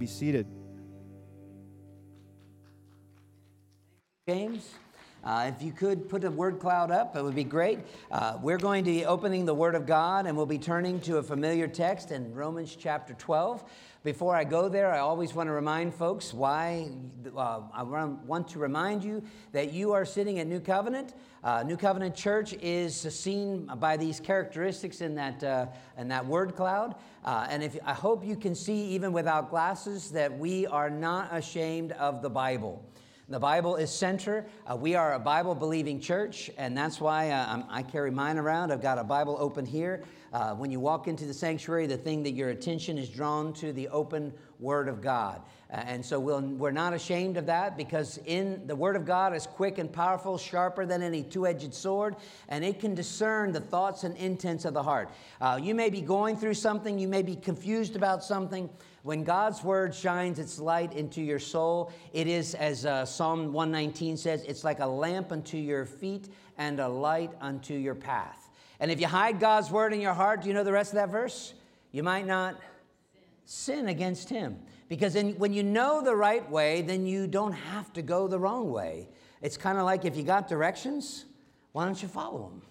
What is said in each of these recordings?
Be seated. James. Uh, if you could put a word cloud up, it would be great. Uh, we're going to be opening the Word of God and we'll be turning to a familiar text in Romans chapter 12. Before I go there, I always want to remind folks why uh, I want to remind you that you are sitting at New Covenant. Uh, New Covenant Church is seen by these characteristics in that, uh, in that word cloud. Uh, and if, I hope you can see, even without glasses, that we are not ashamed of the Bible. The Bible is center. Uh, we are a Bible believing church, and that's why uh, I carry mine around. I've got a Bible open here. Uh, when you walk into the sanctuary, the thing that your attention is drawn to the open Word of God. Uh, and so we we are not ashamed of that because in the Word of God is quick and powerful, sharper than any two edged sword, and it can discern the thoughts and intents of the heart. Uh, you may be going through something, you may be confused about something. When God's word shines its light into your soul, it is, as uh, Psalm 119 says, it's like a lamp unto your feet and a light unto your path. And if you hide God's word in your heart, do you know the rest of that verse? You might not sin against Him. Because in, when you know the right way, then you don't have to go the wrong way. It's kind of like if you got directions, why don't you follow them?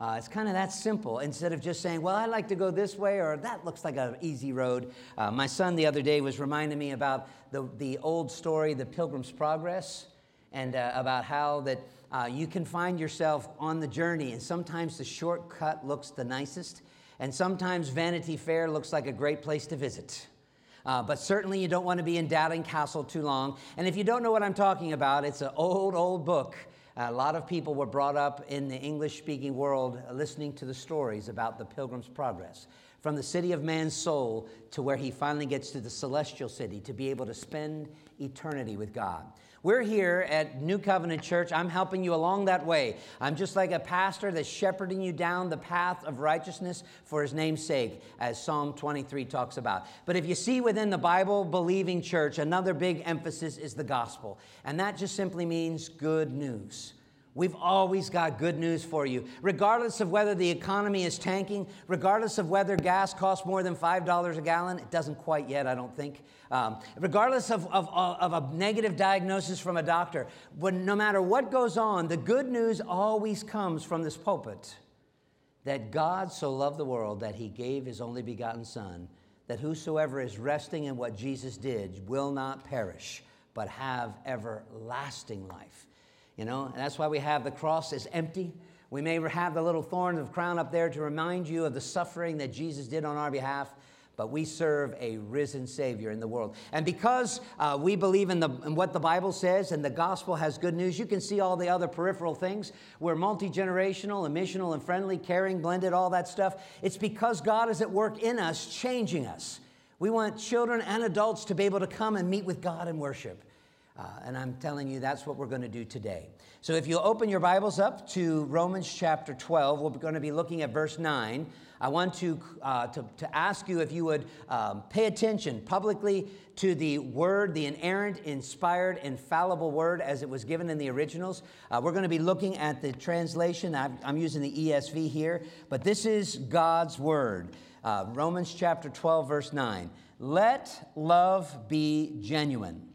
Uh, it's kind of that simple. Instead of just saying, well, I like to go this way, or that looks like an easy road. Uh, my son the other day was reminding me about the, the old story, The Pilgrim's Progress, and uh, about how that uh, you can find yourself on the journey, and sometimes the shortcut looks the nicest, and sometimes Vanity Fair looks like a great place to visit. Uh, but certainly you don't want to be in Doubting Castle too long. And if you don't know what I'm talking about, it's an old, old book a lot of people were brought up in the English speaking world listening to the stories about the Pilgrim's Progress. From the city of man's soul to where he finally gets to the celestial city to be able to spend eternity with God. We're here at New Covenant Church. I'm helping you along that way. I'm just like a pastor that's shepherding you down the path of righteousness for his name's sake, as Psalm 23 talks about. But if you see within the Bible believing church, another big emphasis is the gospel. And that just simply means good news. We've always got good news for you. Regardless of whether the economy is tanking, regardless of whether gas costs more than $5 a gallon, it doesn't quite yet, I don't think. Um, regardless of, of, of a negative diagnosis from a doctor, when, no matter what goes on, the good news always comes from this pulpit that God so loved the world that he gave his only begotten Son, that whosoever is resting in what Jesus did will not perish, but have everlasting life. You know, and that's why we have the cross is empty. We may have the little thorn of crown up there to remind you of the suffering that Jesus did on our behalf, but we serve a risen Savior in the world. And because uh, we believe in, the, in what the Bible says and the gospel has good news, you can see all the other peripheral things. We're multi generational missional and friendly, caring, blended, all that stuff. It's because God is at work in us, changing us. We want children and adults to be able to come and meet with God and worship. Uh, and I'm telling you, that's what we're going to do today. So if you open your Bibles up to Romans chapter 12, we're going to be looking at verse 9. I want to, uh, to, to, ask you if you would um, pay attention publicly to the word, the inerrant, inspired, infallible word as it was given in the originals. Uh, we're going to be looking at the translation. I'm, I'm, using the ESV here, but this is God's word. Uh, Romans chapter 12, verse 9. Let love be genuine.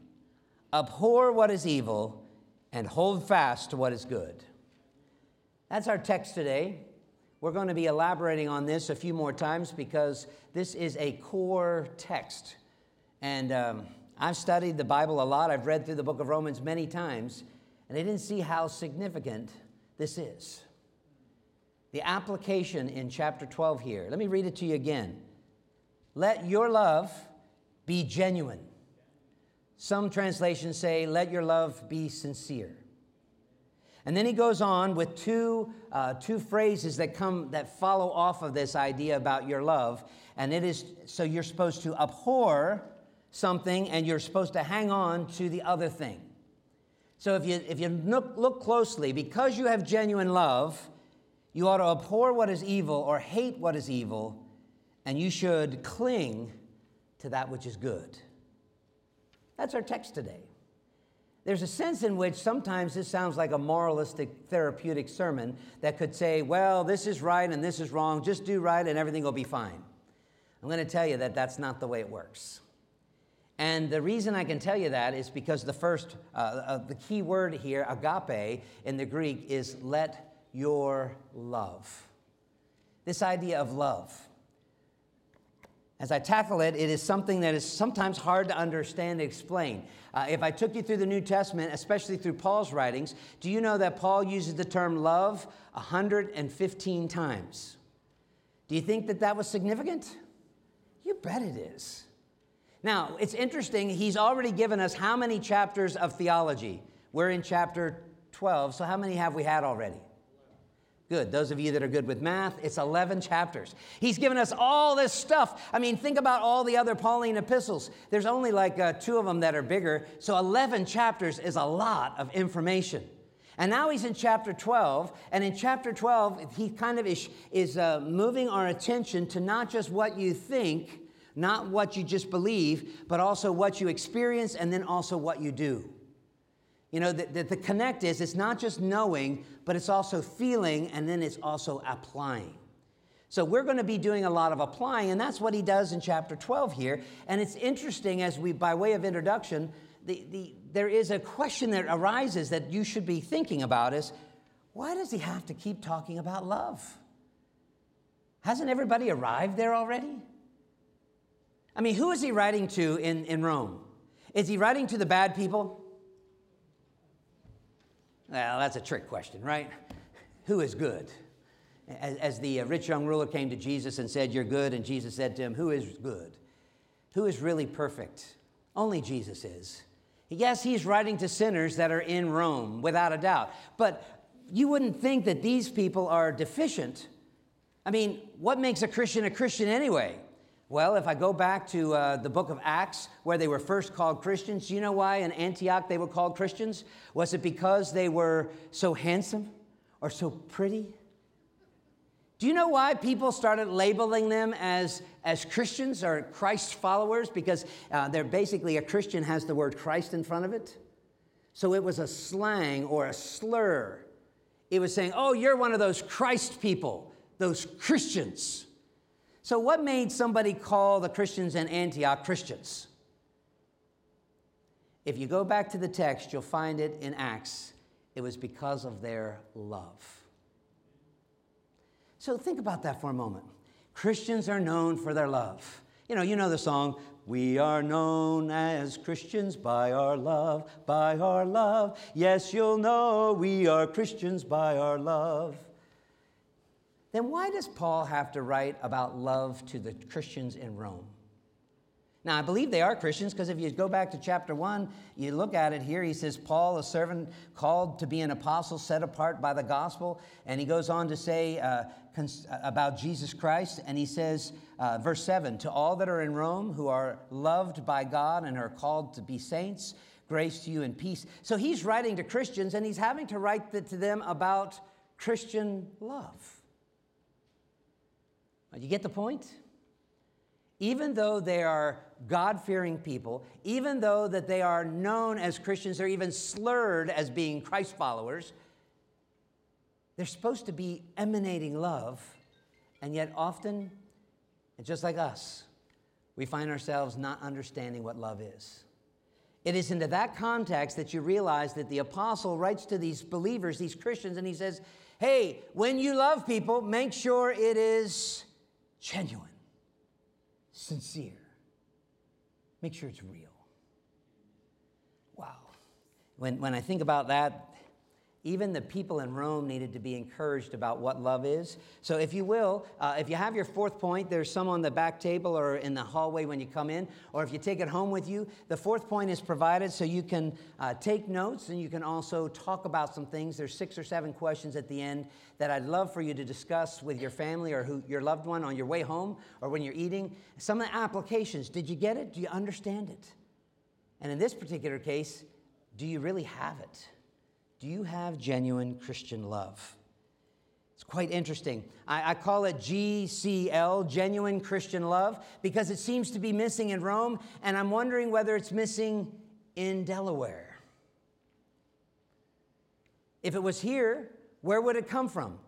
Abhor what is evil and hold fast to what is good. That's our text today. We're going to be elaborating on this a few more times because this is a core text. And um, I've studied the Bible a lot. I've read through the book of Romans many times, and I didn't see how significant this is. The application in chapter 12 here. Let me read it to you again. Let your love be genuine. Some translations say, let your love be sincere. And then he goes on with two, uh, two phrases that come that follow off of this idea about your love. And it is so you're supposed to abhor something and you're supposed to hang on to the other thing. So if you, if you look, look closely, because you have genuine love, you ought to abhor what is evil or hate what is evil, and you should cling to that which is good. That's our text today. There's a sense in which sometimes this sounds like a moralistic therapeutic sermon that could say, well, this is right and this is wrong, just do right and everything will be fine. I'm going to tell you that that's not the way it works. And the reason I can tell you that is because the first, uh, uh, the key word here, agape, in the Greek is let your love. This idea of love. As I tackle it, it is something that is sometimes hard to understand and explain. Uh, if I took you through the New Testament, especially through Paul's writings, do you know that Paul uses the term love 115 times? Do you think that that was significant? You bet it is. Now, it's interesting, he's already given us how many chapters of theology? We're in chapter 12, so how many have we had already? Good. Those of you that are good with math, it's 11 chapters. He's given us all this stuff. I mean, think about all the other Pauline epistles. There's only like uh, two of them that are bigger. So 11 chapters is a lot of information. And now he's in chapter 12. And in chapter 12, he kind of is, is uh, moving our attention to not just what you think, not what you just believe, but also what you experience and then also what you do. You know, the, the, the, connect is it's not just knowing, but it's also feeling and then it's also applying. So we're going to be doing a lot of applying, and that's what he does in chapter 12 here. And it's interesting as we, by way of introduction, the, the, there is a question that arises that you should be thinking about is why does he have to keep talking about love? Hasn't everybody arrived there already? I mean, who is he writing to in, in Rome? Is he writing to the bad people? Well, that's a trick question, right? Who is good? As, as the uh, rich young ruler came to Jesus and said, You're good, and Jesus said to him, Who is good? Who is really perfect? Only Jesus is. Yes, he's writing to sinners that are in Rome, without a doubt. But you wouldn't think that these people are deficient. I mean, what makes a Christian a Christian anyway? Well, if I go back to uh, the book of Acts, where they were first called Christians, do you know why in Antioch they were called Christians? Was it because they were so handsome or so pretty? Do you know why people started labeling them as, as Christians or Christ followers? Because uh, they're basically a Christian has the word Christ in front of it. So it was a slang or a slur. It was saying, oh, you're one of those Christ people, those Christians. So, what made somebody call the Christians in Antioch Christians? If you go back to the text, you'll find it in Acts. It was because of their love. So, think about that for a moment. Christians are known for their love. You know, you know the song, we are known as Christians by our love, by our love. Yes, you'll know we are Christians by our love then why does Paul have to write about love to the Christians in Rome? Now, I believe they are Christians because if you go back to chapter 1, you look at it here, he says, Paul, a servant called to be an apostle, set apart by the gospel. And he goes on to say uh, cons- about Jesus Christ, and he says, uh, verse 7 To all that are in Rome who are loved by God and are called to be saints, grace to you and peace. So he's writing to Christians, and he's having to write to them about Christian love. You get the point? Even though they are God fearing people, even though that they are known as Christians, they're even slurred as being Christ followers, they're supposed to be emanating love, and yet often, just like us, we find ourselves not understanding what love is. It is into that context that you realize that the apostle writes to these believers, these Christians, and he says, Hey, when you love people, make sure it is genuine, sincere. Make sure it's real. Wow. When, when I think about that, even the people in Rome needed to be encouraged about what love is. So, if you will, uh, if you have your fourth point, there's some on the back table or in the hallway when you come in, or if you take it home with you, the fourth point is provided so you can uh, take notes and you can also talk about some things. There's six or seven questions at the end that I'd love for you to discuss with your family or who, your loved one on your way home or when you're eating. Some of the applications did you get it? Do you understand it? And in this particular case, do you really have it? Do you have genuine Christian love? It's quite interesting. I, I, call it GCL, genuine Christian love, because it seems to be missing in Rome, and I'm wondering whether it's missing in Delaware. If it was here, where would it come from?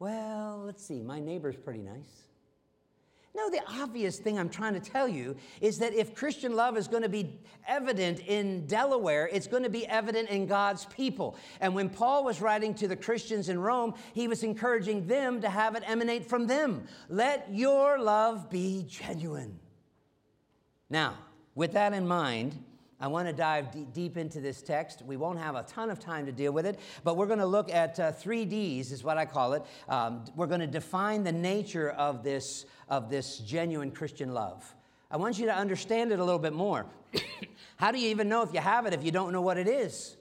Well, let's see. My neighbor's pretty nice. No, the obvious thing I'm trying to tell you is that if Christian love is going to be evident in Delaware, it's going to be evident in God's people. And when Paul was writing to the Christians in Rome, he was encouraging them to have it emanate from them. Let your love be genuine. Now, with that in mind, I want to dive d- deep into this text. We won't have a ton of time to deal with it, but we're going to look at uh, three D's, is what I call it. Um, we're going to define the nature of this, of this genuine Christian love. I want you to understand it a little bit more. How do you even know if you have it if you don't know what it is?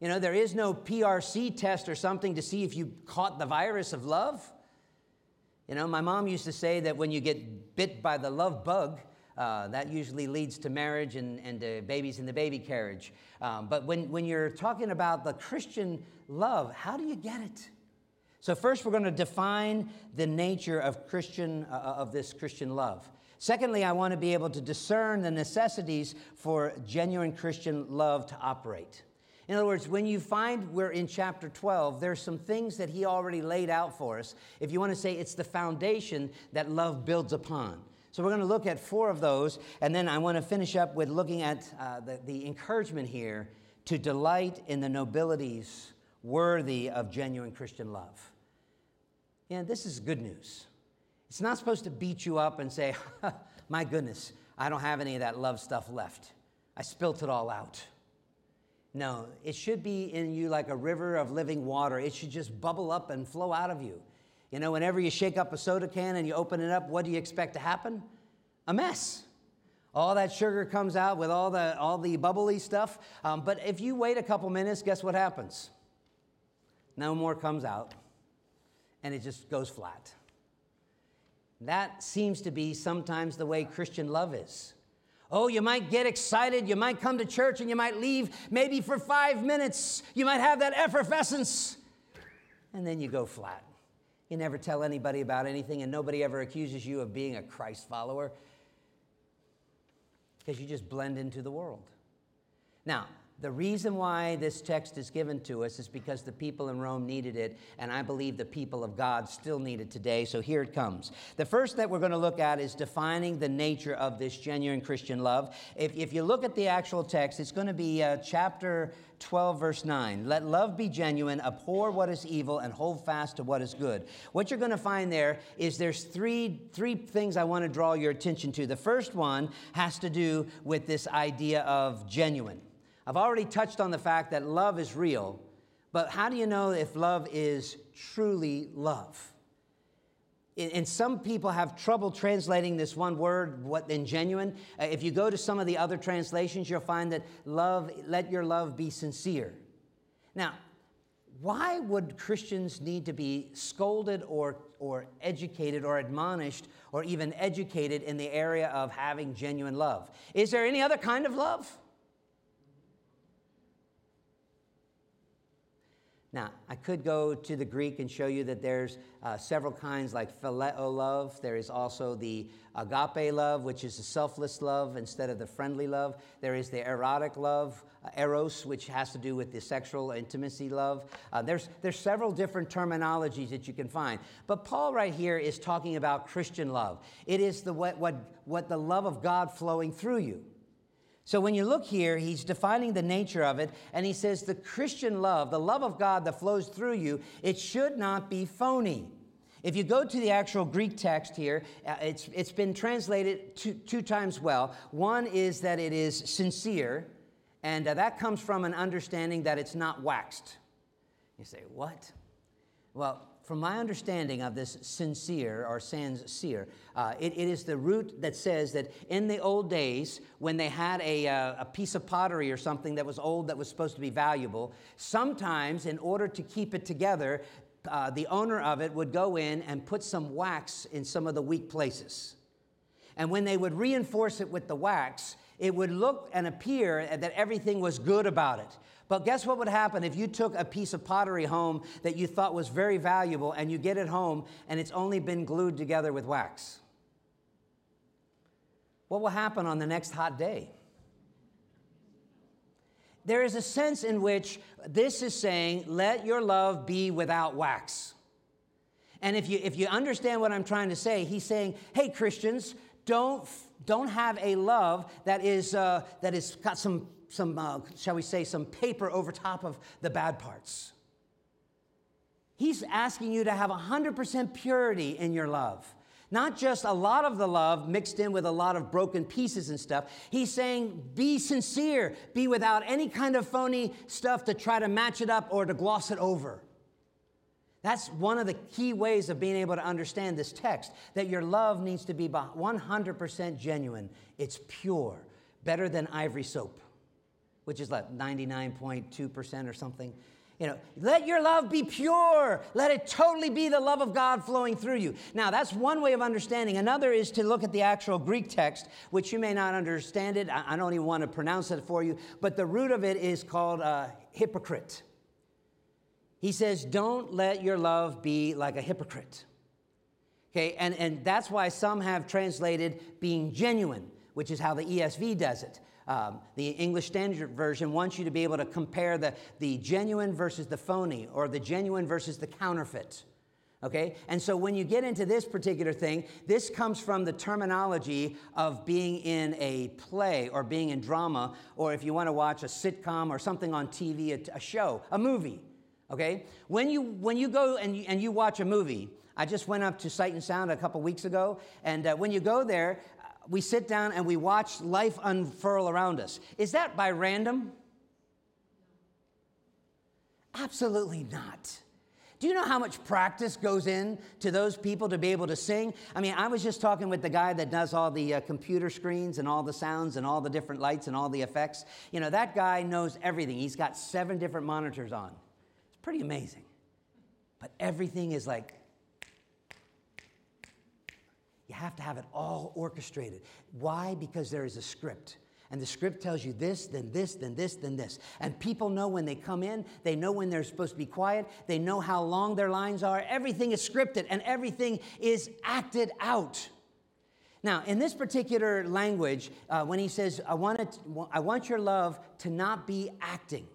You know, there is no PRC test or something to see if you caught the virus of love. You know, my mom used to say that when you get bit by the love bug, uh, that usually leads to marriage and, and babies in the baby carriage. Um, but when, when you're talking about the Christian love, how do you get it? So first, we're going to define the nature of Christian uh, uh, of this Christian love. Secondly, I want to be able to discern the necessities for genuine Christian love to operate. In other words, when you find we're in chapter 12, there's some things that he already laid out for us. If you want to say it's the foundation that love builds upon. So we're going to look at four of those, and then I want to finish up with looking at uh, the, the encouragement here to delight in the nobilities worthy of genuine Christian love. Yeah, this is good news. It's not supposed to beat you up and say, my goodness, I don't have any of that love stuff left. I spilt it all out. No, it should be in you like a river of living water. It should just bubble up and flow out of you. You know, whenever you shake up a soda can and you open it up, what do you expect to happen? A mess. All that sugar comes out with all the, all the bubbly stuff. Um, but if you wait a couple minutes, guess what happens? No more comes out, and it just goes flat. That seems to be sometimes the way Christian love is. Oh, you might get excited, you might come to church, and you might leave maybe for five minutes. You might have that effervescence, and then you go flat. You never tell anybody about anything, and nobody ever accuses you of being a Christ follower because you just blend into the world. Now, the reason why this text is given to us is because the people in Rome needed it, and I believe the people of God still need it today. So here it comes. The first that we're going to look at is defining the nature of this genuine Christian love. If, if you look at the actual text, it's going to be uh, chapter 12, verse 9. Let love be genuine, abhor what is evil, and hold fast to what is good. What you're going to find there is there's three, three things I want to draw your attention to. The first one has to do with this idea of genuine. I've already touched on the fact that love is real, but how do you know if love is truly love? And some people have trouble translating this one word, what in genuine. Uh, if you go to some of the other translations, you'll find that love, let your love be sincere. Now, why would Christians need to be scolded or, or educated or admonished or even educated in the area of having genuine love? Is there any other kind of love? Now, I could go to the Greek and show you that there's uh, several kinds, like phileo love. There is also the agape love, which is a selfless love instead of the friendly love. There is the erotic love, uh, eros, which has to do with the sexual intimacy love. Uh, there's, there's several different terminologies that you can find. But Paul, right here, is talking about Christian love. It is the, what, what, what the love of God flowing through you. So when you look here, he's defining the nature of it, and he says the Christian love, the love of God that flows through you, it should not be phony. If you go to the actual Greek text here, uh, it's, it's been translated two, two times well. One is that it is sincere, and uh, that comes from an understanding that it's not waxed. You say, what? Well, from my understanding of this sincere or sans cere, uh, it, it is the root that says that in the old days, when they had a, uh, a piece of pottery or something that was old that was supposed to be valuable, sometimes in order to keep it together, uh, the owner of it would go in and put some wax in some of the weak places. And when they would reinforce it with the wax, it would look and appear that everything was good about it. But guess what would happen if you took a piece of pottery home that you thought was very valuable and you get it home and it's only been glued together with wax? What will happen on the next hot day? There is a sense in which this is saying, let your love be without wax. And if you, if you understand what I'm trying to say, he's saying, hey, Christians, don't, don't have a love that is, uh, that is got some, some uh, shall we say, some paper over top of the bad parts. He's asking you to have 100% purity in your love. Not just a lot of the love mixed in with a lot of broken pieces and stuff. He's saying, be sincere, be without any kind of phony stuff to try to match it up or to gloss it over. That's one of the key ways of being able to understand this text that your love needs to be 100% genuine. It's pure, better than ivory soap, which is like 99.2% or something. You know, let your love be pure. Let it totally be the love of God flowing through you. Now, that's one way of understanding. Another is to look at the actual Greek text, which you may not understand it. I don't even want to pronounce it for you, but the root of it is called uh, hypocrite. He says, Don't let your love be like a hypocrite. Okay, and, and that's why some have translated being genuine, which is how the ESV does it. Um, the English Standard Version wants you to be able to compare the, the genuine versus the phony or the genuine versus the counterfeit. Okay? And so when you get into this particular thing, this comes from the terminology of being in a play or being in drama, or if you want to watch a sitcom or something on TV, a, a show, a movie. Okay? When you, when you go and you, and you watch a movie, I just went up to Sight and Sound a couple weeks ago, and uh, when you go there, we sit down and we watch life unfurl around us. Is that by random? Absolutely not. Do you know how much practice goes in to those people to be able to sing? I mean, I was just talking with the guy that does all the uh, computer screens and all the sounds and all the different lights and all the effects. You know, that guy knows everything. He's got seven different monitors on. It's pretty amazing. But everything is like you have to have it all orchestrated. Why? Because there is a script. And the script tells you this, then this, then this, then this. And people know when they come in, they know when they're supposed to be quiet, they know how long their lines are. Everything is scripted and everything is acted out. Now, in this particular language, uh, when he says, I want, it, I want your love to not be acting,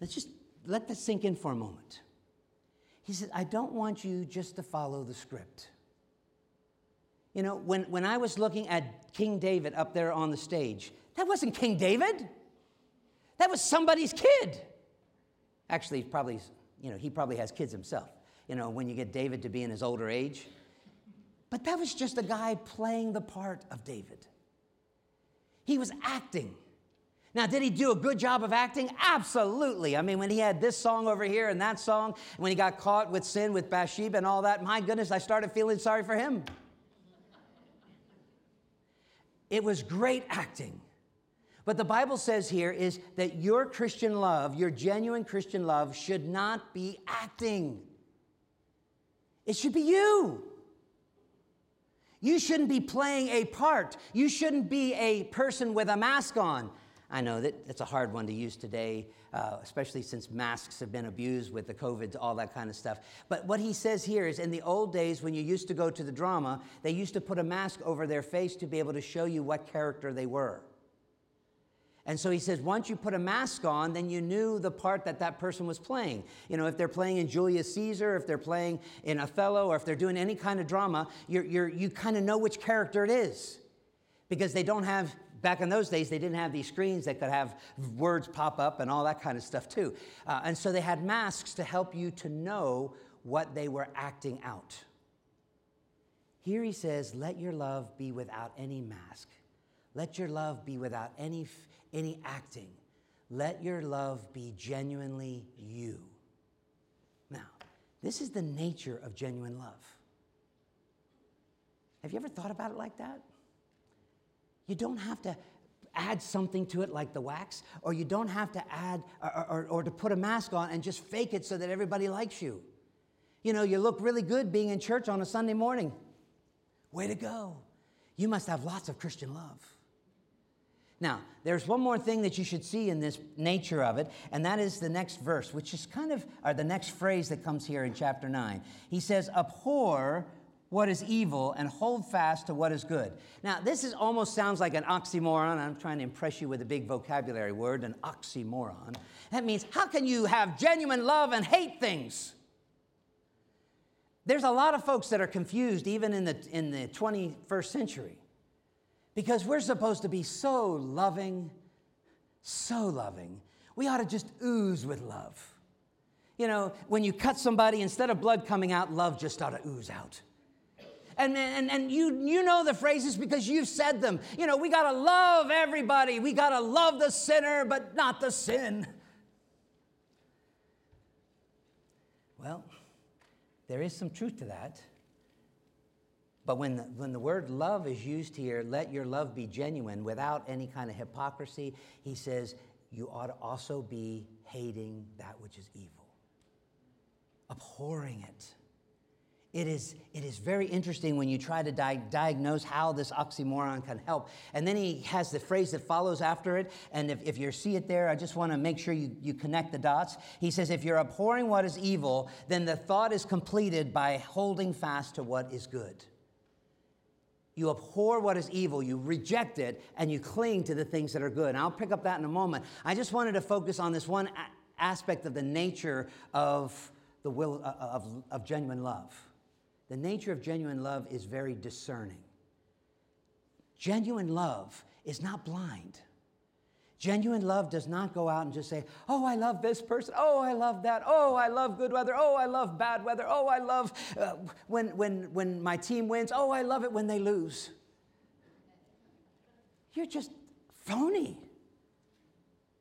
let's just let that sink in for a moment. He says, I don't want you just to follow the script. You know, when, when I was looking at King David up there on the stage, that wasn't King David. That was somebody's kid. Actually, probably, you know, he probably has kids himself, you know, when you get David to be in his older age. But that was just a guy playing the part of David. He was acting. Now, did he do a good job of acting? Absolutely. I mean, when he had this song over here and that song, when he got caught with sin with Bathsheba and all that, my goodness, I started feeling sorry for him. It was great acting. But the Bible says here is that your Christian love, your genuine Christian love, should not be acting. It should be you. You shouldn't be playing a part. You shouldn't be a person with a mask on. I know that it's a hard one to use today, uh, especially since masks have been abused with the COVID, all that kind of stuff. But what he says here is in the old days, when you used to go to the drama, they used to put a mask over their face to be able to show you what character they were. And so he says, once you put a mask on, then you knew the part that that person was playing. You know, if they're playing in Julius Caesar, if they're playing in Othello, or if they're doing any kind of drama, you're, you're, you kind of know which character it is because they don't have back in those days, they didn't have these screens that could have words pop up and all that kind of stuff, too. Uh, and so they had masks to help you to know what they were acting out. Here he says, Let your love be without any mask. Let your love be without any, any acting. Let your love be genuinely you. Now, this is the nature of genuine love. Have you ever thought about it like that? You don't have to add something to it like the wax, or you don't have to add or, or, or, to put a mask on and just fake it so that everybody likes you. You know, you look really good being in church on a Sunday morning. Way to go. You must have lots of Christian love. Now, there's one more thing that you should see in this nature of it, and that is the next verse, which is kind of, or the next phrase that comes here in chapter 9. He says, Abhor what is evil and hold fast to what is good. Now, this is almost sounds like an oxymoron. I'm trying to impress you with a big vocabulary word, an oxymoron. That means how can you have genuine love and hate things? There's a lot of folks that are confused even in the, in the 21st century because we're supposed to be so loving, so loving. We ought to just ooze with love. You know, when you cut somebody, instead of blood coming out, love just ought to ooze out. And, and, and you, you know the phrases because you've said them. You know, we got to love everybody. We got to love the sinner, but not the sin. Well, there is some truth to that. But when the, when the word love is used here, let your love be genuine without any kind of hypocrisy, he says you ought to also be hating that which is evil, abhorring it. It is, it is very interesting when you try to di- diagnose how this oxymoron can help. And then he has the phrase that follows after it. And if, if you see it there, I just want to make sure you, you connect the dots. He says, If you're abhorring what is evil, then the thought is completed by holding fast to what is good. You abhor what is evil, you reject it, and you cling to the things that are good. And I'll pick up that in a moment. I just wanted to focus on this one a- aspect of the nature of the will uh, of, of genuine love. The nature of genuine love is very discerning. Genuine love is not blind. Genuine love does not go out and just say, Oh, I love this person. Oh, I love that. Oh, I love good weather. Oh, I love bad weather. Oh, I love uh, when, when, when my team wins. Oh, I love it when they lose. You're just phony.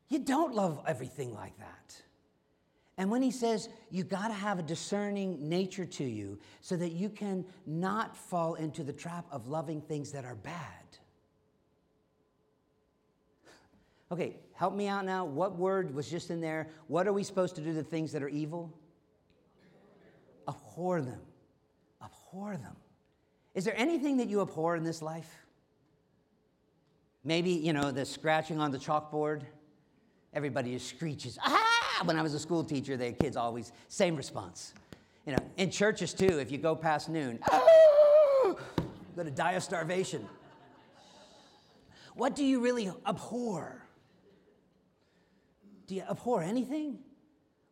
You don't love everything like that. And when he says you got to have a discerning nature to you so that you can not fall into the trap of loving things that are bad. Okay, help me out now. What word was just in there? What are we supposed to do to things that are evil? Abhor them. Abhor them. Is there anything that you abhor in this life? Maybe, you know, the scratching on the chalkboard. Everybody just screeches. Ah! when I was a school teacher, the kids always, same response. You know, in churches too, if you go past noon, going to die of starvation. What do you really abhor? Do you abhor anything?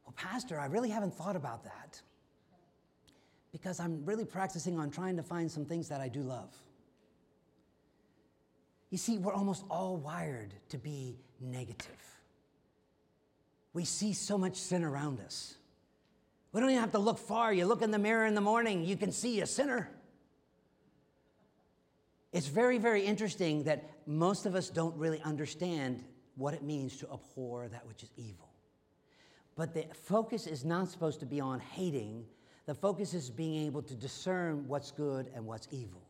Well, Pastor, I really haven't thought about that because I'm really practicing on trying to find some things that I do love. You see, we're almost all wired to be negative. We see so much sin around us. We don't even have to look far. You look in the mirror in the morning, you can see a sinner. It's very, very interesting that most of us don't really understand what it means to abhor that which is evil. But the focus is not supposed to be on hating, the focus is being able to discern what's good and what's evil.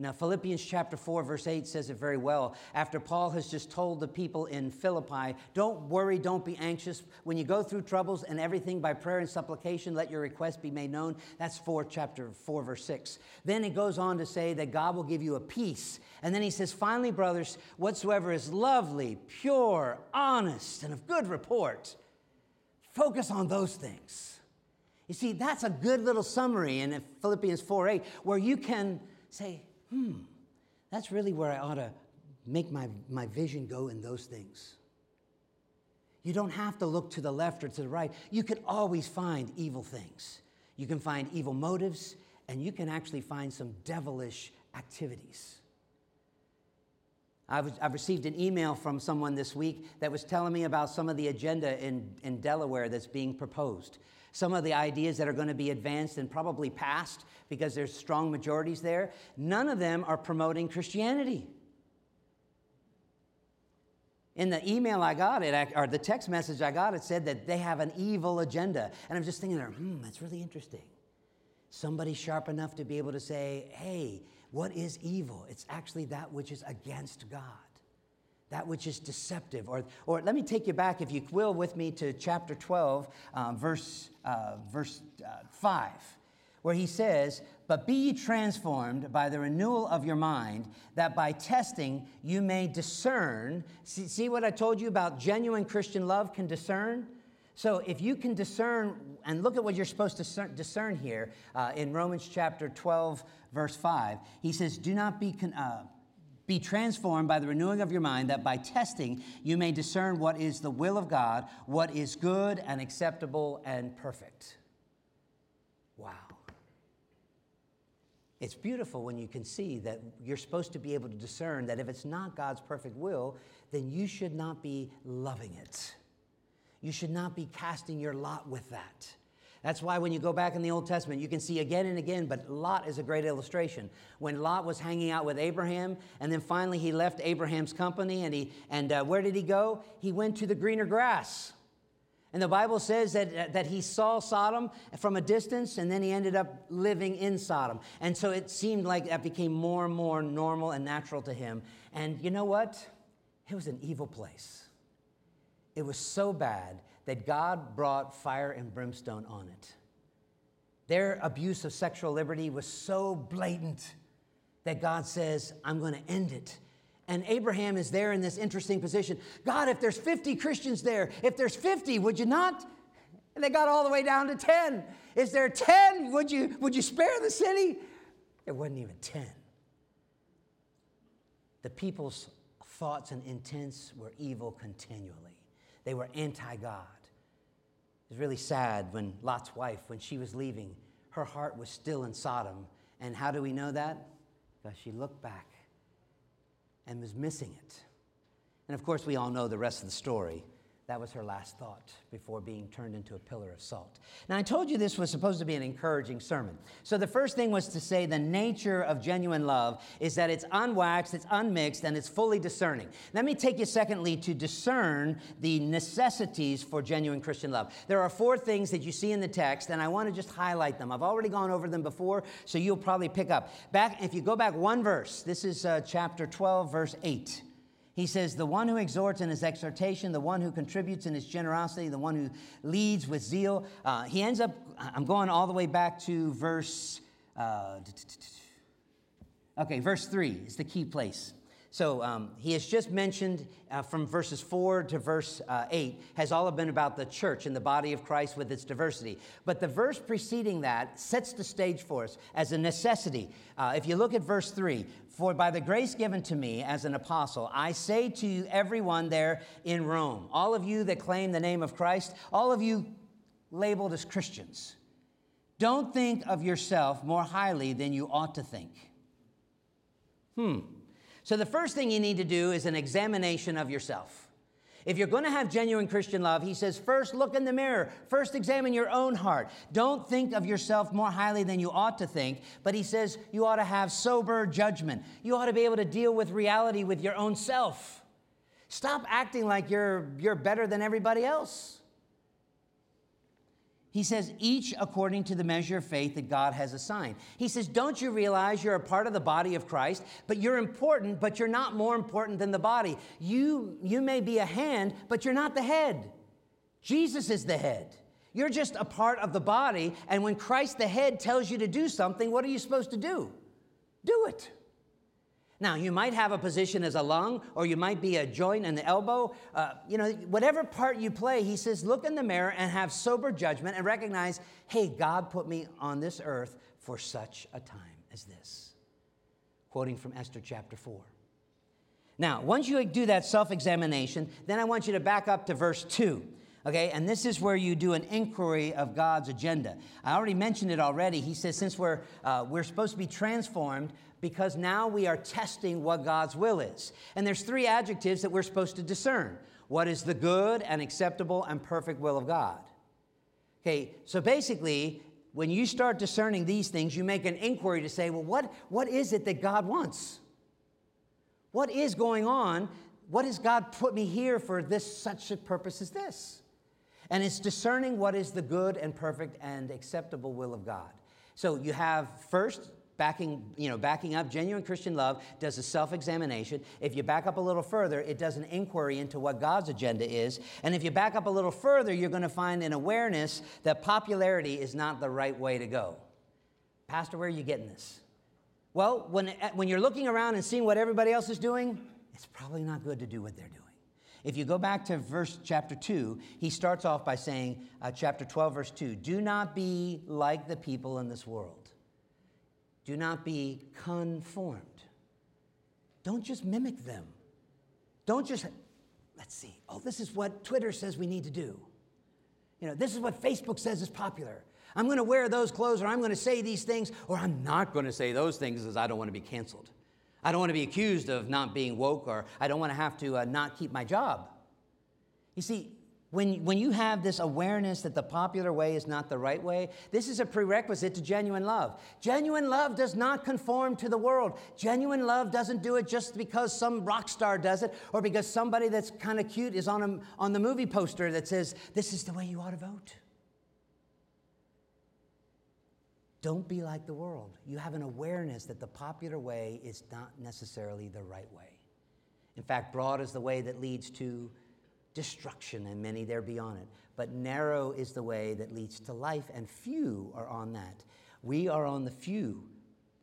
Now, Philippians chapter 4, verse 8 says it very well. After Paul has just told the people in Philippi, don't worry, don't be anxious. When you go through troubles and everything by prayer and supplication, let your request be made known. That's 4, chapter 4, verse 6. Then it goes on to say that God will give you a peace. And then he says, finally, brothers, whatsoever is lovely, pure, honest, and of good report, focus on those things. You see, that's a good little summary in Philippians 4 8, where you can say, hmm, that's really where I ought to make my, my vision go in those things. You don't have to look to the left or to the right. You can always find evil things. You can find evil motives, and you can actually find some devilish activities. I've, I've, received an email from someone this week that was telling me about some of the agenda in, in Delaware that's being proposed. Some of the ideas that are going to be advanced and probably passed because there's strong majorities there, none of them are promoting Christianity. In the email I got, it, or the text message I got, it said that they have an evil agenda. And I'm just thinking, hmm, that's really interesting. Somebody sharp enough to be able to say, hey, what is evil? It's actually that which is against God that which is deceptive. Or, or let me take you back, if you will, with me to chapter 12, um, verse, uh, verse uh, 5, where he says, But be ye transformed by the renewal of your mind, that by testing you may discern. See, see what I told you about genuine Christian love can discern? So if you can discern, and look at what you're supposed to discern here uh, in Romans chapter 12, verse 5, he says, Do not be. Con- uh, be transformed by the renewing of your mind, that by testing you may discern what is the will of God, what is good and acceptable and perfect. Wow. It's beautiful when you can see that you're supposed to be able to discern that if it's not God's perfect will, then you should not be loving it. You should not be casting your lot with that. That's why when you go back in the Old Testament, you can see again and again, but Lot is a great illustration. When Lot was hanging out with Abraham, and then finally he left Abraham's company, and, he, and uh, where did he go? He went to the greener grass. And the Bible says that, uh, that he saw Sodom from a distance, and then he ended up living in Sodom. And so it seemed like that became more and more normal and natural to him. And you know what? It was an evil place. It was so bad that God brought fire and brimstone on it. Their abuse of sexual liberty was so blatant that God says, I'm going to end it. And Abraham is there in this interesting position. God, if there's 50 Christians there, if there's 50, would you not? And they got all the way down to 10. Is there 10? Would you, would you spare the city? There wasn't even 10. The people's thoughts and intents were evil continually. They were anti God. It was really sad when Lot's wife, when she was leaving, her heart was still in Sodom. And how do we know that? Because she looked back and was missing it. And of course, we all know the rest of the story. That was her last thought before being turned into a pillar of salt. Now, I told you this was supposed to be an encouraging sermon. So, the first thing was to say the nature of genuine love is that it's unwaxed, it's unmixed, and it's fully discerning. Let me take you, secondly, to discern the necessities for genuine Christian love. There are four things that you see in the text, and I want to just highlight them. I've already gone over them before, so you'll probably pick up. Back, if you go back one verse, this is uh, chapter 12, verse 8. He says, The one who exhorts in his exhortation, the one who contributes in his generosity, the one who leads with zeal. Uh, he ends up, I'm going all the way back to verse, uh, okay, verse 3 is the key place. So um, he has just mentioned uh, from verses 4 to verse uh, 8 has all been about the church and the body of Christ with its diversity. But the verse preceding that sets the stage for us as a necessity. Uh, if you look at verse 3, for by the grace given to me as an apostle, I say to everyone there in Rome, all of you that claim the name of Christ, all of you labeled as Christians, don't think of yourself more highly than you ought to think. Hmm. So, the first thing you need to do is an examination of yourself. If you're going to have genuine Christian love, he says, first look in the mirror. First examine your own heart. Don't think of yourself more highly than you ought to think, but he says you ought to have sober judgment. You ought to be able to deal with reality with your own self. Stop acting like you're, you're better than everybody else. He says, each according to the measure of faith that God has assigned. He says, Don't you realize you're a part of the body of Christ, but you're important, but you're not more important than the body? You, you may be a hand, but you're not the head. Jesus is the head. You're just a part of the body, and when Christ the head tells you to do something, what are you supposed to do? Do it. Now, you might have a position as a lung, or you might be a joint in the elbow. Uh, you know, whatever part you play, he says, look in the mirror and have sober judgment and recognize, hey, God put me on this earth for such a time as this. Quoting from Esther chapter 4. Now, once you do that self examination, then I want you to back up to verse 2. Okay, and this is where you do an inquiry of God's agenda. I already mentioned it already. He says, since we're, uh, we're supposed to be transformed because now we are testing what God's will is. And there's three adjectives that we're supposed to discern what is the good and acceptable and perfect will of God. Okay, so basically, when you start discerning these things, you make an inquiry to say, well, what, what is it that God wants? What is going on? What has God put me here for this such a purpose as this? And it's discerning what is the good and perfect and acceptable will of God. So you have first backing, you know, backing up genuine Christian love does a self-examination. If you back up a little further, it does an inquiry into what God's agenda is. And if you back up a little further, you're going to find an awareness that popularity is not the right way to go. Pastor, where are you getting this? Well, when, when you're looking around and seeing what everybody else is doing, it's probably not good to do what they're doing. If you go back to verse chapter 2, he starts off by saying, uh, chapter 12, verse 2, do not be like the people in this world. Do not be conformed. Don't just mimic them. Don't just, let's see, oh, this is what Twitter says we need to do. You know, this is what Facebook says is popular. I'm going to wear those clothes, or I'm going to say these things, or I'm not going to say those things because I don't want to be canceled. I don't want to be accused of not being woke, or I don't want to have to uh, not keep my job. You see, when, when you have this awareness that the popular way is not the right way, this is a prerequisite to genuine love. Genuine love does not conform to the world. Genuine love doesn't do it just because some rock star does it or because somebody that's kind of cute is on, a, on the movie poster that says, This is the way you ought to vote. Don't be like the world. You have an awareness that the popular way is not necessarily the right way. In fact, broad is the way that leads to destruction, and many there be on it. But narrow is the way that leads to life, and few are on that. We are on the few.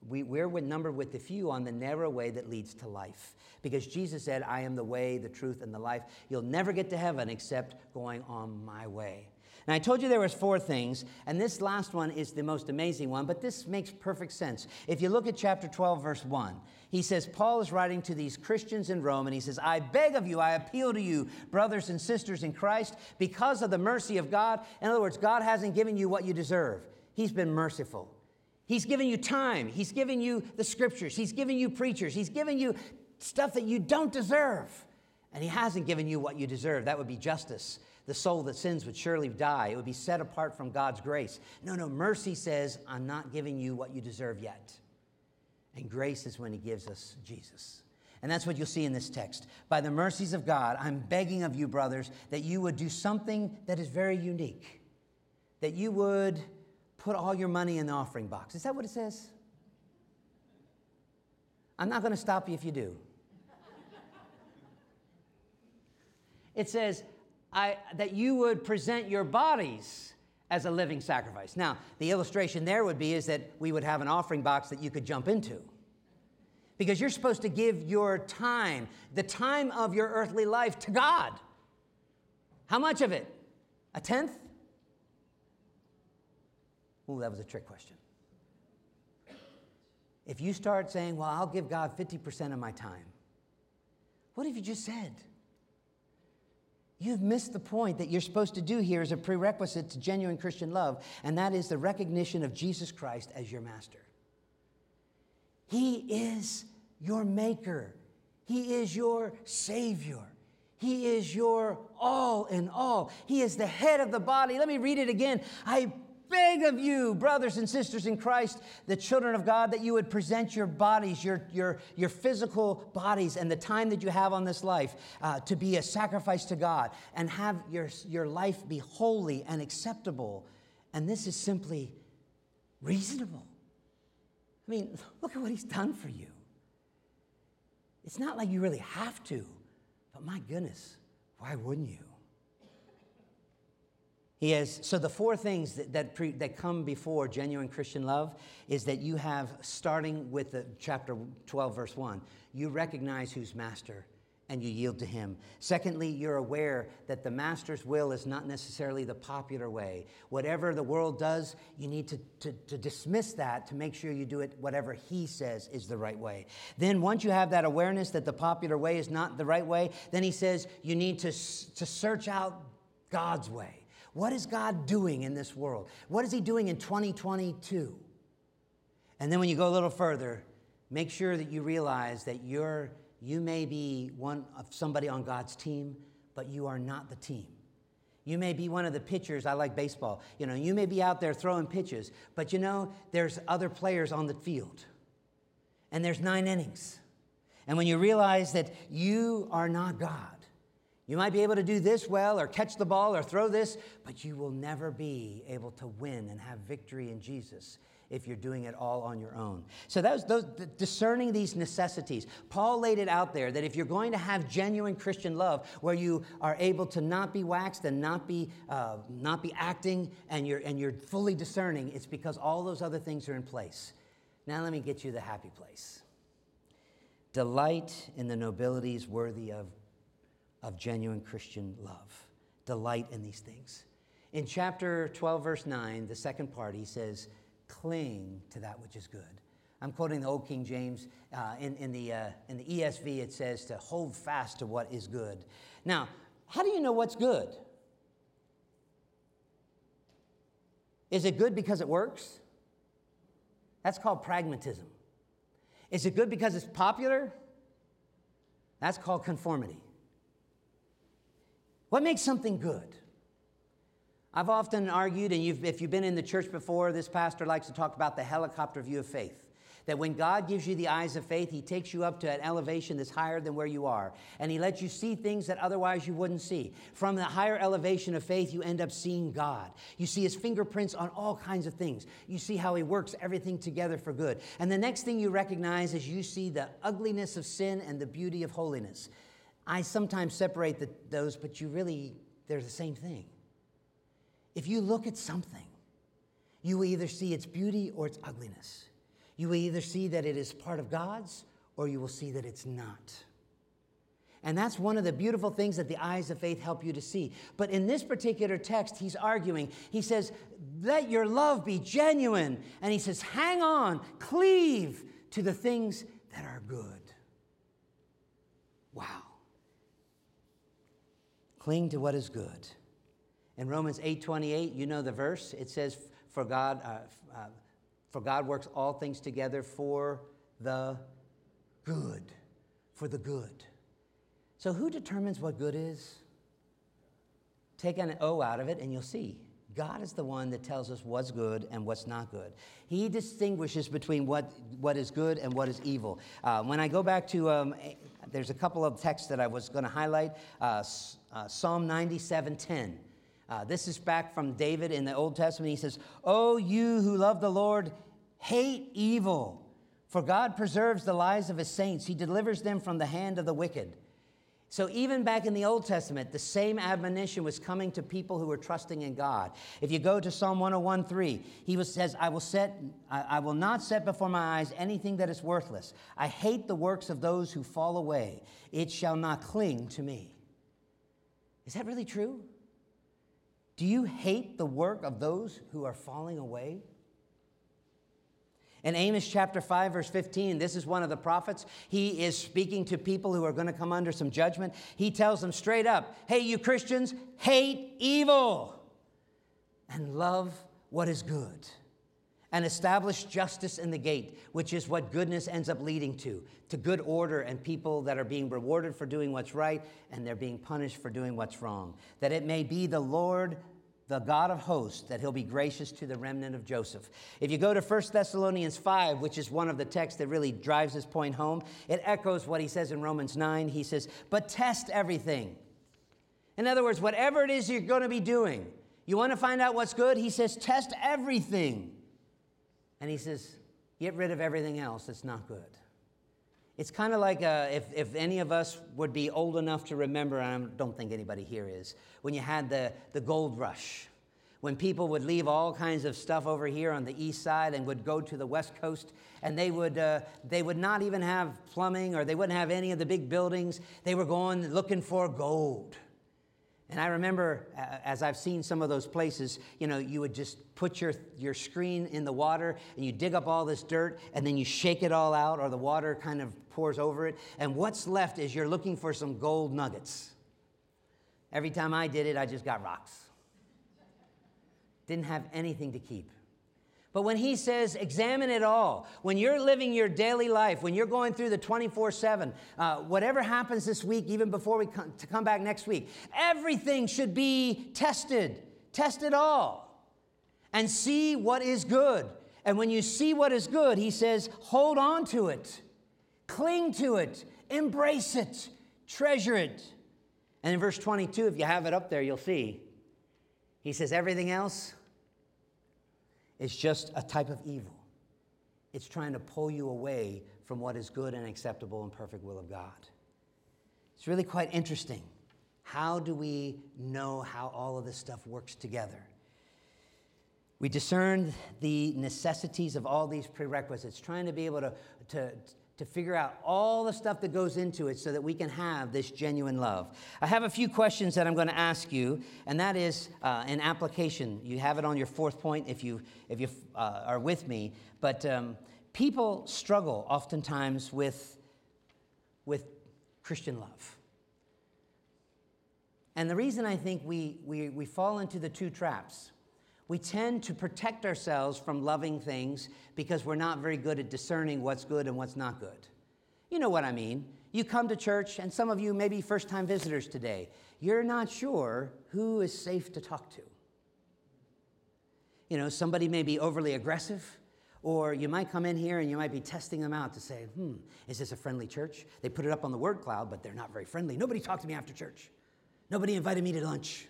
We, we're numbered with the few on the narrow way that leads to life. Because Jesus said, I am the way, the truth, and the life. You'll never get to heaven except going on my way. Now I told you there was four things, and this last one is the most amazing one, but this makes perfect sense. If you look at chapter 12, verse 1, he says, Paul is writing to these Christians in Rome, and he says, I beg of you, I appeal to you, brothers and sisters in Christ, because of the mercy of God. In other words, God hasn't given you what you deserve, He's been merciful. He's given you time, He's given you the scriptures, He's given you preachers, He's given you stuff that you don't deserve. And He hasn't given you what you deserve. That would be justice. The soul that sins would surely die. It would be set apart from God's grace. No, no, mercy says, I'm not giving you what you deserve yet. And grace is when He gives us Jesus. And that's what you'll see in this text. By the mercies of God, I'm begging of you, brothers, that you would do something that is very unique, that you would put all your money in the offering box. Is that what it says? I'm not going to stop you if you do. It says I, that you would present your bodies as a living sacrifice. Now, the illustration there would be is that we would have an offering box that you could jump into. Because you're supposed to give your time, the time of your earthly life, to God. How much of it? A tenth? Ooh, that was a trick question. If you start saying, well, I'll give God 50% of my time, what have you just said? You've missed the point that you're supposed to do here as a prerequisite to genuine Christian love, and that is the recognition of Jesus Christ as your master. He is your maker, He is your Savior. He is your all in all. He is the head of the body. Let me read it again. I beg of you, brothers and sisters in Christ, the children of God, that you would present your bodies, your, your, your physical bodies, and the time that you have on this life uh, to be a sacrifice to God and have your, your life be holy and acceptable. And this is simply reasonable. I mean, look at what He's done for you. It's not like you really have to, but my goodness, why wouldn't you? He has, so the four things that, that, pre, that, come before genuine Christian love is that you have, starting with the chapter 12, verse 1, you recognize who's master and you yield to him. Secondly, you're aware that the master's will is not necessarily the popular way. Whatever the world does, you need to, to, to dismiss that to make sure you do it whatever he says is the right way. Then, once you have that awareness that the popular way is not the right way, then he says you need to, to search out God's way. What is God doing in this world? What is He doing in 2022? And then when you go a little further, make sure that you realize that you're, you may be one of somebody on God's team, but you are not the team. You may be one of the pitchers. I like baseball. You know, you may be out there throwing pitches, but you know, there's other players on the field. And there's nine innings. And when you realize that you are not God, you might be able to do this well or catch the ball or throw this, but you will never be able to win and have victory in Jesus if you're doing it all on your own. So that was those, discerning these necessities. Paul laid it out there that if you're going to have genuine Christian love, where you are able to not be waxed and not be uh, not be acting, and you're and you're fully discerning, it's because all those other things are in place. Now let me get you the happy place. Delight in the nobilities worthy of of genuine Christian love. Delight in these things. In chapter 12, verse 9, the second part, he says, Cling to that which is good. I'm quoting the Old King James. Uh, in, in, the, uh, in the ESV, it says to hold fast to what is good. Now, how do you know what's good? Is it good because it works? That's called pragmatism. Is it good because it's popular? That's called conformity. What makes something good? I've often argued, and you've, if you've been in the church before, this pastor likes to talk about the helicopter view of faith. That when God gives you the eyes of faith, He takes you up to an elevation that's higher than where you are. And He lets you see things that otherwise you wouldn't see. From the higher elevation of faith, you end up seeing God. You see His fingerprints on all kinds of things. You see how He works everything together for good. And the next thing you recognize is you see the ugliness of sin and the beauty of holiness. I sometimes separate the, those, but you really, they're the same thing. If you look at something, you will either see its beauty or its ugliness. You will either see that it is part of God's or you will see that it's not. And that's one of the beautiful things that the eyes of faith help you to see. But in this particular text, he's arguing. He says, Let your love be genuine. And he says, Hang on, cleave to the things that are good. Wow. Cling to what is good. In Romans 8 28, you know the verse, it says, For God, uh, uh, for God works all things together for the good. For the good. So, who determines what good is? Take an O out of it, and you'll see. God is the one that tells us what's good and what's not good. He distinguishes between what, what is good and what is evil. Uh, when I go back to, um, there's a couple of texts that I was going to highlight. Uh, uh, Psalm 97:10. Uh, this is back from David in the Old Testament. He says, "Oh, you who love the Lord, Hate evil, for God preserves the lives of his saints. He delivers them from the hand of the wicked. So, even back in the Old Testament, the same admonition was coming to people who were trusting in God. If you go to Psalm 101 3, he was, says, I will, set, I, I will not set before my eyes anything that is worthless. I hate the works of those who fall away. It shall not cling to me. Is that really true? Do you hate the work of those who are falling away? In Amos chapter 5, verse 15, this is one of the prophets. He is speaking to people who are going to come under some judgment. He tells them straight up Hey, you Christians, hate evil and love what is good, and establish justice in the gate, which is what goodness ends up leading to to good order and people that are being rewarded for doing what's right and they're being punished for doing what's wrong. That it may be the Lord the God of hosts, that he'll be gracious to the remnant of Joseph. If you go to 1 Thessalonians 5, which is one of the texts that really drives this point home, it echoes what he says in Romans 9. He says, But test everything. In other words, whatever it is you're going to be doing, you want to find out what's good? He says, Test everything. And he says, Get rid of everything else that's not good. It's kind of like uh, if, if any of us would be old enough to remember, and I don't think anybody here is, when you had the, the gold rush, when people would leave all kinds of stuff over here on the east side and would go to the west coast, and they would, uh, they would not even have plumbing or they wouldn't have any of the big buildings. They were going looking for gold. And I remember, uh, as I've seen some of those places, you know, you would just put your, your screen in the water and you dig up all this dirt and then you shake it all out or the water kind of pours over it. And what's left is you're looking for some gold nuggets. Every time I did it, I just got rocks. Didn't have anything to keep. But when he says, examine it all, when you're living your daily life, when you're going through the 24 uh, 7, whatever happens this week, even before we come, to come back next week, everything should be tested. Test it all and see what is good. And when you see what is good, he says, hold on to it, cling to it, embrace it, treasure it. And in verse 22, if you have it up there, you'll see, he says, everything else is just a type of evil. It's trying to pull you away from what is good and acceptable and perfect will of God. It's really quite interesting. How do we know how all of this stuff works together? We discern the necessities of all these prerequisites, trying to be able to, to, to figure out all the stuff that goes into it so that we can have this genuine love. I have a few questions that I'm going to ask you, and that is uh, an application. You have it on your fourth point if you, if you uh, are with me. But um, people struggle oftentimes with, with Christian love. And the reason I think we, we, we fall into the two traps We tend to protect ourselves from loving things because we're not very good at discerning what's good and what's not good. You know what I mean. You come to church, and some of you may be first time visitors today. You're not sure who is safe to talk to. You know, somebody may be overly aggressive, or you might come in here and you might be testing them out to say, hmm, is this a friendly church? They put it up on the word cloud, but they're not very friendly. Nobody talked to me after church. Nobody invited me to lunch.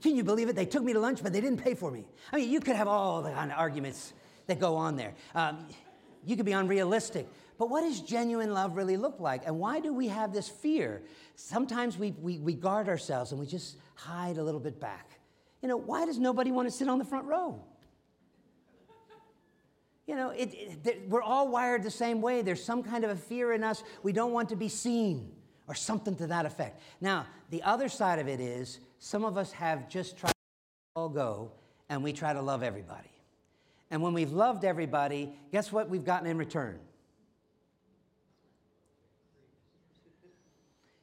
Can you believe it? They took me to lunch, but they didn't pay for me. I mean, you could have all the kind of arguments that go on there. Um, you could be unrealistic. But what does genuine love really look like? And why do we have this fear? Sometimes we, we, we guard ourselves and we just hide a little bit back. You know, why does nobody want to sit on the front row? You know, it, it, we're all wired the same way. There's some kind of a fear in us. We don't want to be seen or something to that effect. Now, the other side of it is some of us have just tried to all go and we try to love everybody. And when we've loved everybody, guess what we've gotten in return?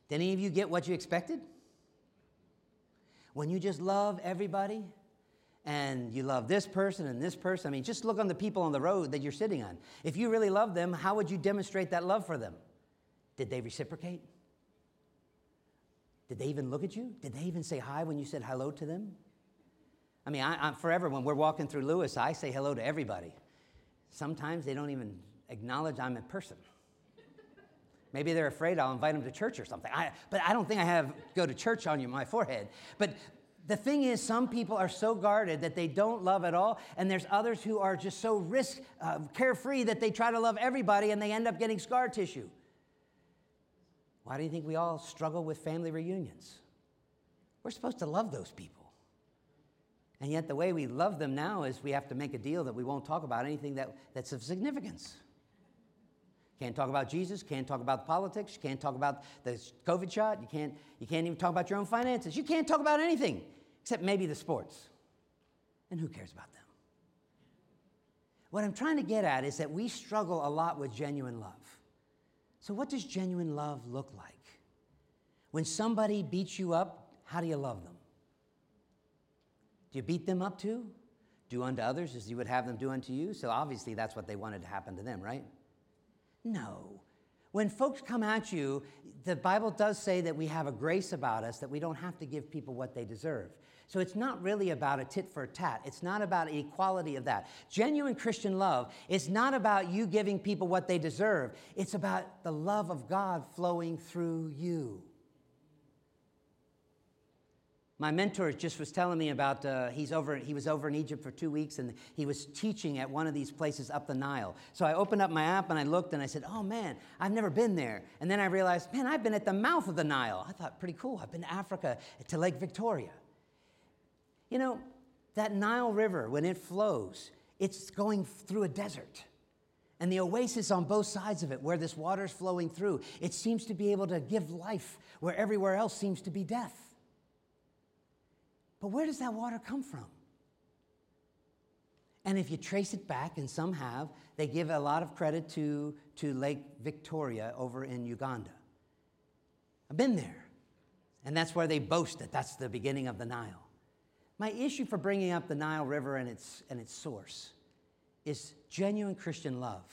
Did any of you get what you expected? When you just love everybody and you love this person and this person, I mean, just look on the people on the road that you're sitting on. If you really love them, how would you demonstrate that love for them? Did they reciprocate? Did they even look at you? Did they even say hi when you said hello to them? I mean, I, am forever, when we're walking through Lewis, I say hello to everybody. Sometimes they don't even acknowledge I'm a person. Maybe they're afraid I'll invite them to church or something. I, but I don't think I have go to church on you, my forehead. But the thing is, some people are so guarded that they don't love at all, and there's others who are just so risk uh, carefree that they try to love everybody and they end up getting scar tissue. Why do you think we all struggle with family reunions? We're supposed to love those people. And yet, the way we love them now is we have to make a deal that we won't talk about anything that, that's of significance. Can't talk about Jesus, can't talk about politics, you can't talk about the COVID shot, you can't, you can't even talk about your own finances. You can't talk about anything except maybe the sports. And who cares about them? What I'm trying to get at is that we struggle a lot with genuine love. So, what does genuine love look like? When somebody beats you up, how do you love them? Do you beat them up too? Do unto others as you would have them do unto you? So, obviously, that's what they wanted to happen to them, right? No. When folks come at you, the Bible does say that we have a grace about us that we don't have to give people what they deserve. So it's not really about a tit for tat. It's not about equality of that. Genuine Christian love is not about you giving people what they deserve. It's about the love of God flowing through you. My mentor just was telling me about uh, he's over, he was over in Egypt for two weeks and he was teaching at one of these places up the Nile. So I opened up my app and I looked and I said, Oh man, I've never been there. And then I realized, man, I've been at the mouth of the Nile. I thought, pretty cool. I've been to Africa to Lake Victoria. You know, that Nile River, when it flows, it's going through a desert. And the oasis on both sides of it, where this water is flowing through, it seems to be able to give life where everywhere else seems to be death. But where does that water come from? And if you trace it back, and some have, they give a lot of credit to, to Lake Victoria over in Uganda. I've been there. And that's where they boast that that's the beginning of the Nile. My issue for bringing up the Nile River and its, and its source is genuine Christian love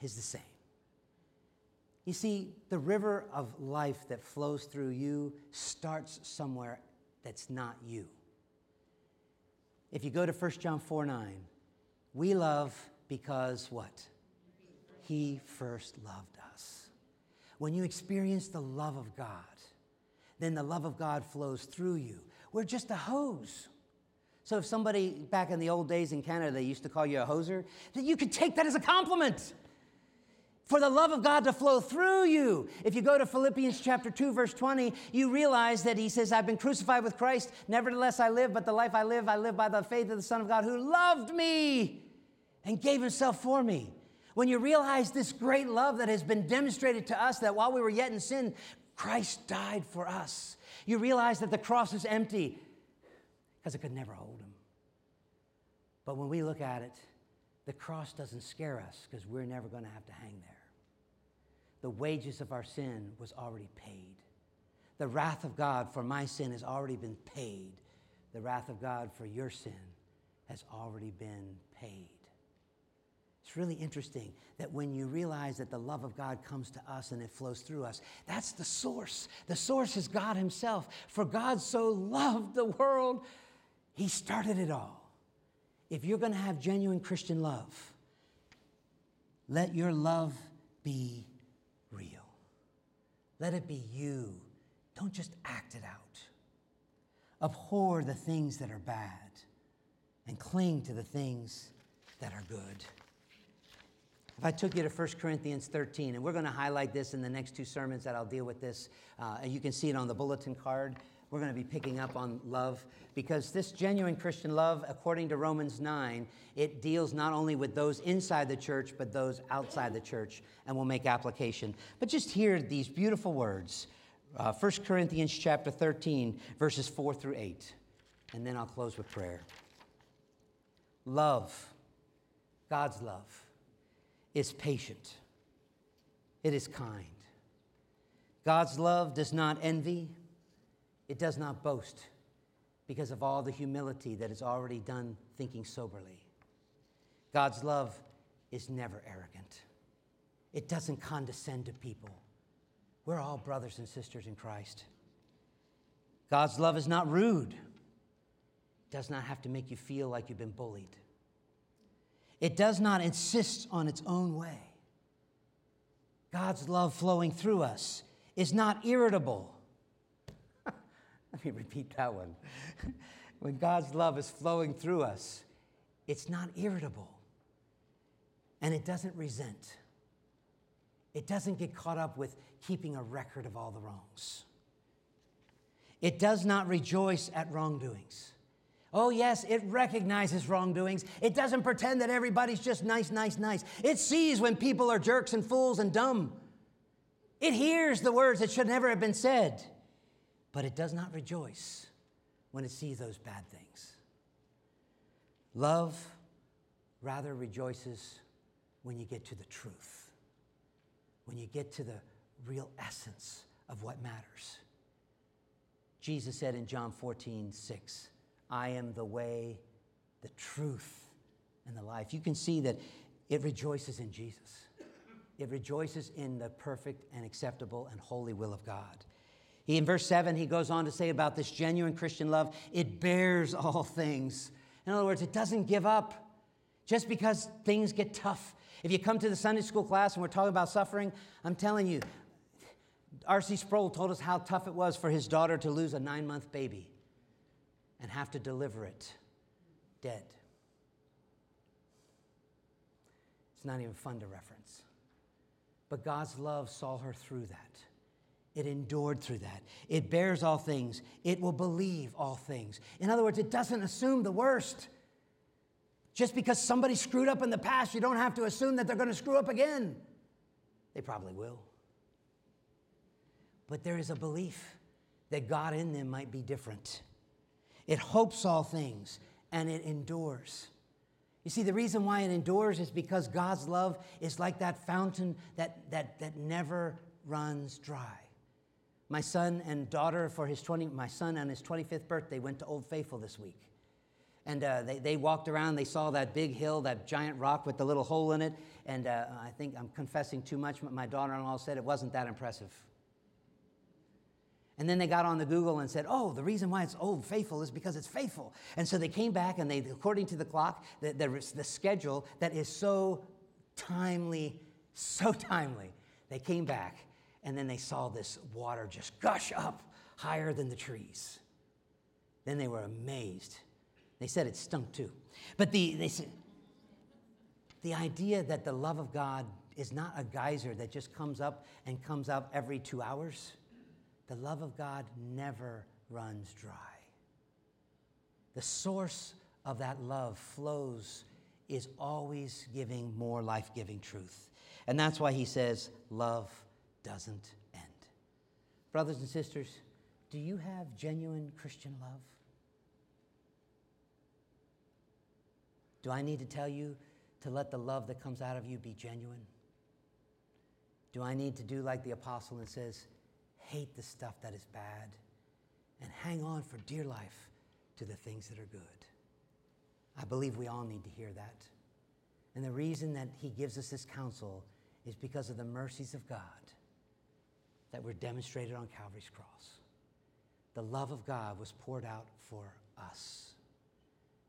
is the same. You see, the river of life that flows through you starts somewhere that's not you. If you go to 1 John 4 9, we love because what? He first loved us. When you experience the love of God, then the love of God flows through you. We're just a hose. So if somebody back in the old days in Canada, they used to call you a hoser, that you could take that as a compliment. For the love of God to flow through you. If you go to Philippians chapter 2, verse 20, you realize that he says, I've been crucified with Christ. Nevertheless, I live, but the life I live, I live by the faith of the Son of God who loved me and gave himself for me. When you realize this great love that has been demonstrated to us, that while we were yet in sin, Christ died for us. You realize that the cross is empty because it could never hold him. But when we look at it, the cross doesn't scare us because we're never going to have to hang there. The wages of our sin was already paid. The wrath of God for my sin has already been paid. The wrath of God for your sin has already been paid. It's really interesting that when you realize that the love of God comes to us and it flows through us, that's the source. The source is God Himself. For God so loved the world, He started it all. If you're going to have genuine Christian love, let your love be real. Let it be you. Don't just act it out. Abhor the things that are bad and cling to the things that are good. If I took you to 1 Corinthians 13, and we're going to highlight this in the next two sermons that I'll deal with this, uh, and you can see it on the bulletin card. We're going to be picking up on love because this genuine Christian love, according to Romans 9, it deals not only with those inside the church, but those outside the church, and we'll make application. But just hear these beautiful words uh, 1 Corinthians chapter 13, verses 4 through 8, and then I'll close with prayer. Love, God's love is patient, it is kind. God's love does not envy, it does not boast because of all the humility that is already done thinking soberly. God's love is never arrogant, it doesn't condescend to people. We're all brothers and sisters in Christ. God's love is not rude. It does not have to make you feel like you've been bullied. It does not insist on its own way. God's love flowing through us is not irritable. Let me repeat that one. when God's love is flowing through us, it's not irritable and it doesn't resent. It doesn't get caught up with keeping a record of all the wrongs. It does not rejoice at wrongdoings. Oh, yes, it recognizes wrongdoings. It doesn't pretend that everybody's just nice, nice, nice. It sees when people are jerks and fools and dumb. It hears the words that should never have been said, but it does not rejoice when it sees those bad things. Love rather rejoices when you get to the truth, when you get to the real essence of what matters. Jesus said in John 14, 6, I am the way, the truth, and the life. You can see that it rejoices in Jesus. It rejoices in the perfect and acceptable and holy will of God. He, in verse 7, he goes on to say about this genuine Christian love, it bears all things. In other words, it doesn't give up just because things get tough. If you come to the Sunday school class and we're talking about suffering, I'm telling you, R.C. Sproul told us how tough it was for his daughter to lose a nine month baby and have to deliver it dead. It's not even fun to reference. But God's love saw her through that. It endured through that. It bears all things. It will believe all things. In other words, it doesn't assume the worst. Just because somebody screwed up in the past, you don't have to assume that they're going to screw up again. They probably will. But there is a belief that God in them might be different. It hopes all things and it endures. You see, the reason why it endures is because God's love is like that fountain that, that, that never runs dry. My son and daughter, for his 20, my son on his 25th birthday, went to Old Faithful this week. And uh, they, they walked around, they saw that big hill, that giant rock with the little hole in it. And uh, I think I'm confessing too much, but my daughter in law said it wasn't that impressive. And then they got on the Google and said, oh, the reason why it's old faithful is because it's faithful. And so they came back and they, according to the clock, the, the, the schedule that is so timely, so timely, they came back and then they saw this water just gush up higher than the trees. Then they were amazed. They said it stunk too. But the, they said, the idea that the love of God is not a geyser that just comes up and comes out every two hours the love of God never runs dry. The source of that love flows, is always giving more life giving truth. And that's why he says, love doesn't end. Brothers and sisters, do you have genuine Christian love? Do I need to tell you to let the love that comes out of you be genuine? Do I need to do like the apostle and says, hate the stuff that is bad, and hang on for dear life to the things that are good. I believe we all need to hear that. And the reason that he gives us this counsel is because of the mercies of God that were demonstrated on Calvary's cross. The love of God was poured out for us.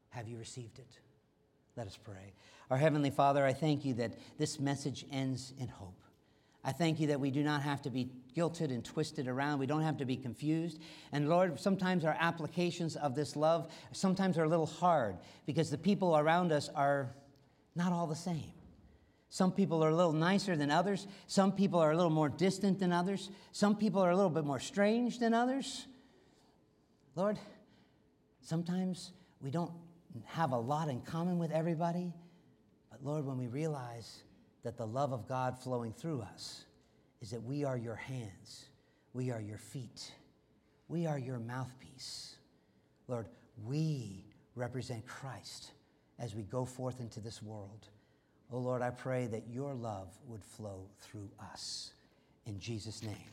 Have you received it? Let us pray. Our Heavenly Father, I thank you that this message ends in hope. I thank you that we do not have to be guilted and twisted around. We don't have to be confused. And Lord, sometimes our applications of this love sometimes are a little hard because the people around us are not all the same. Some people are a little nicer than others. Some people are a little more distant than others. Some people are a little bit more strange than others. Lord, sometimes we don't have a lot in common with everybody. But Lord, when we realize that the love of God flowing through us is that we are your hands, we are your feet, we are your mouthpiece. Lord, we represent Christ as we go forth into this world. Oh Lord, I pray that your love would flow through us. In Jesus' name.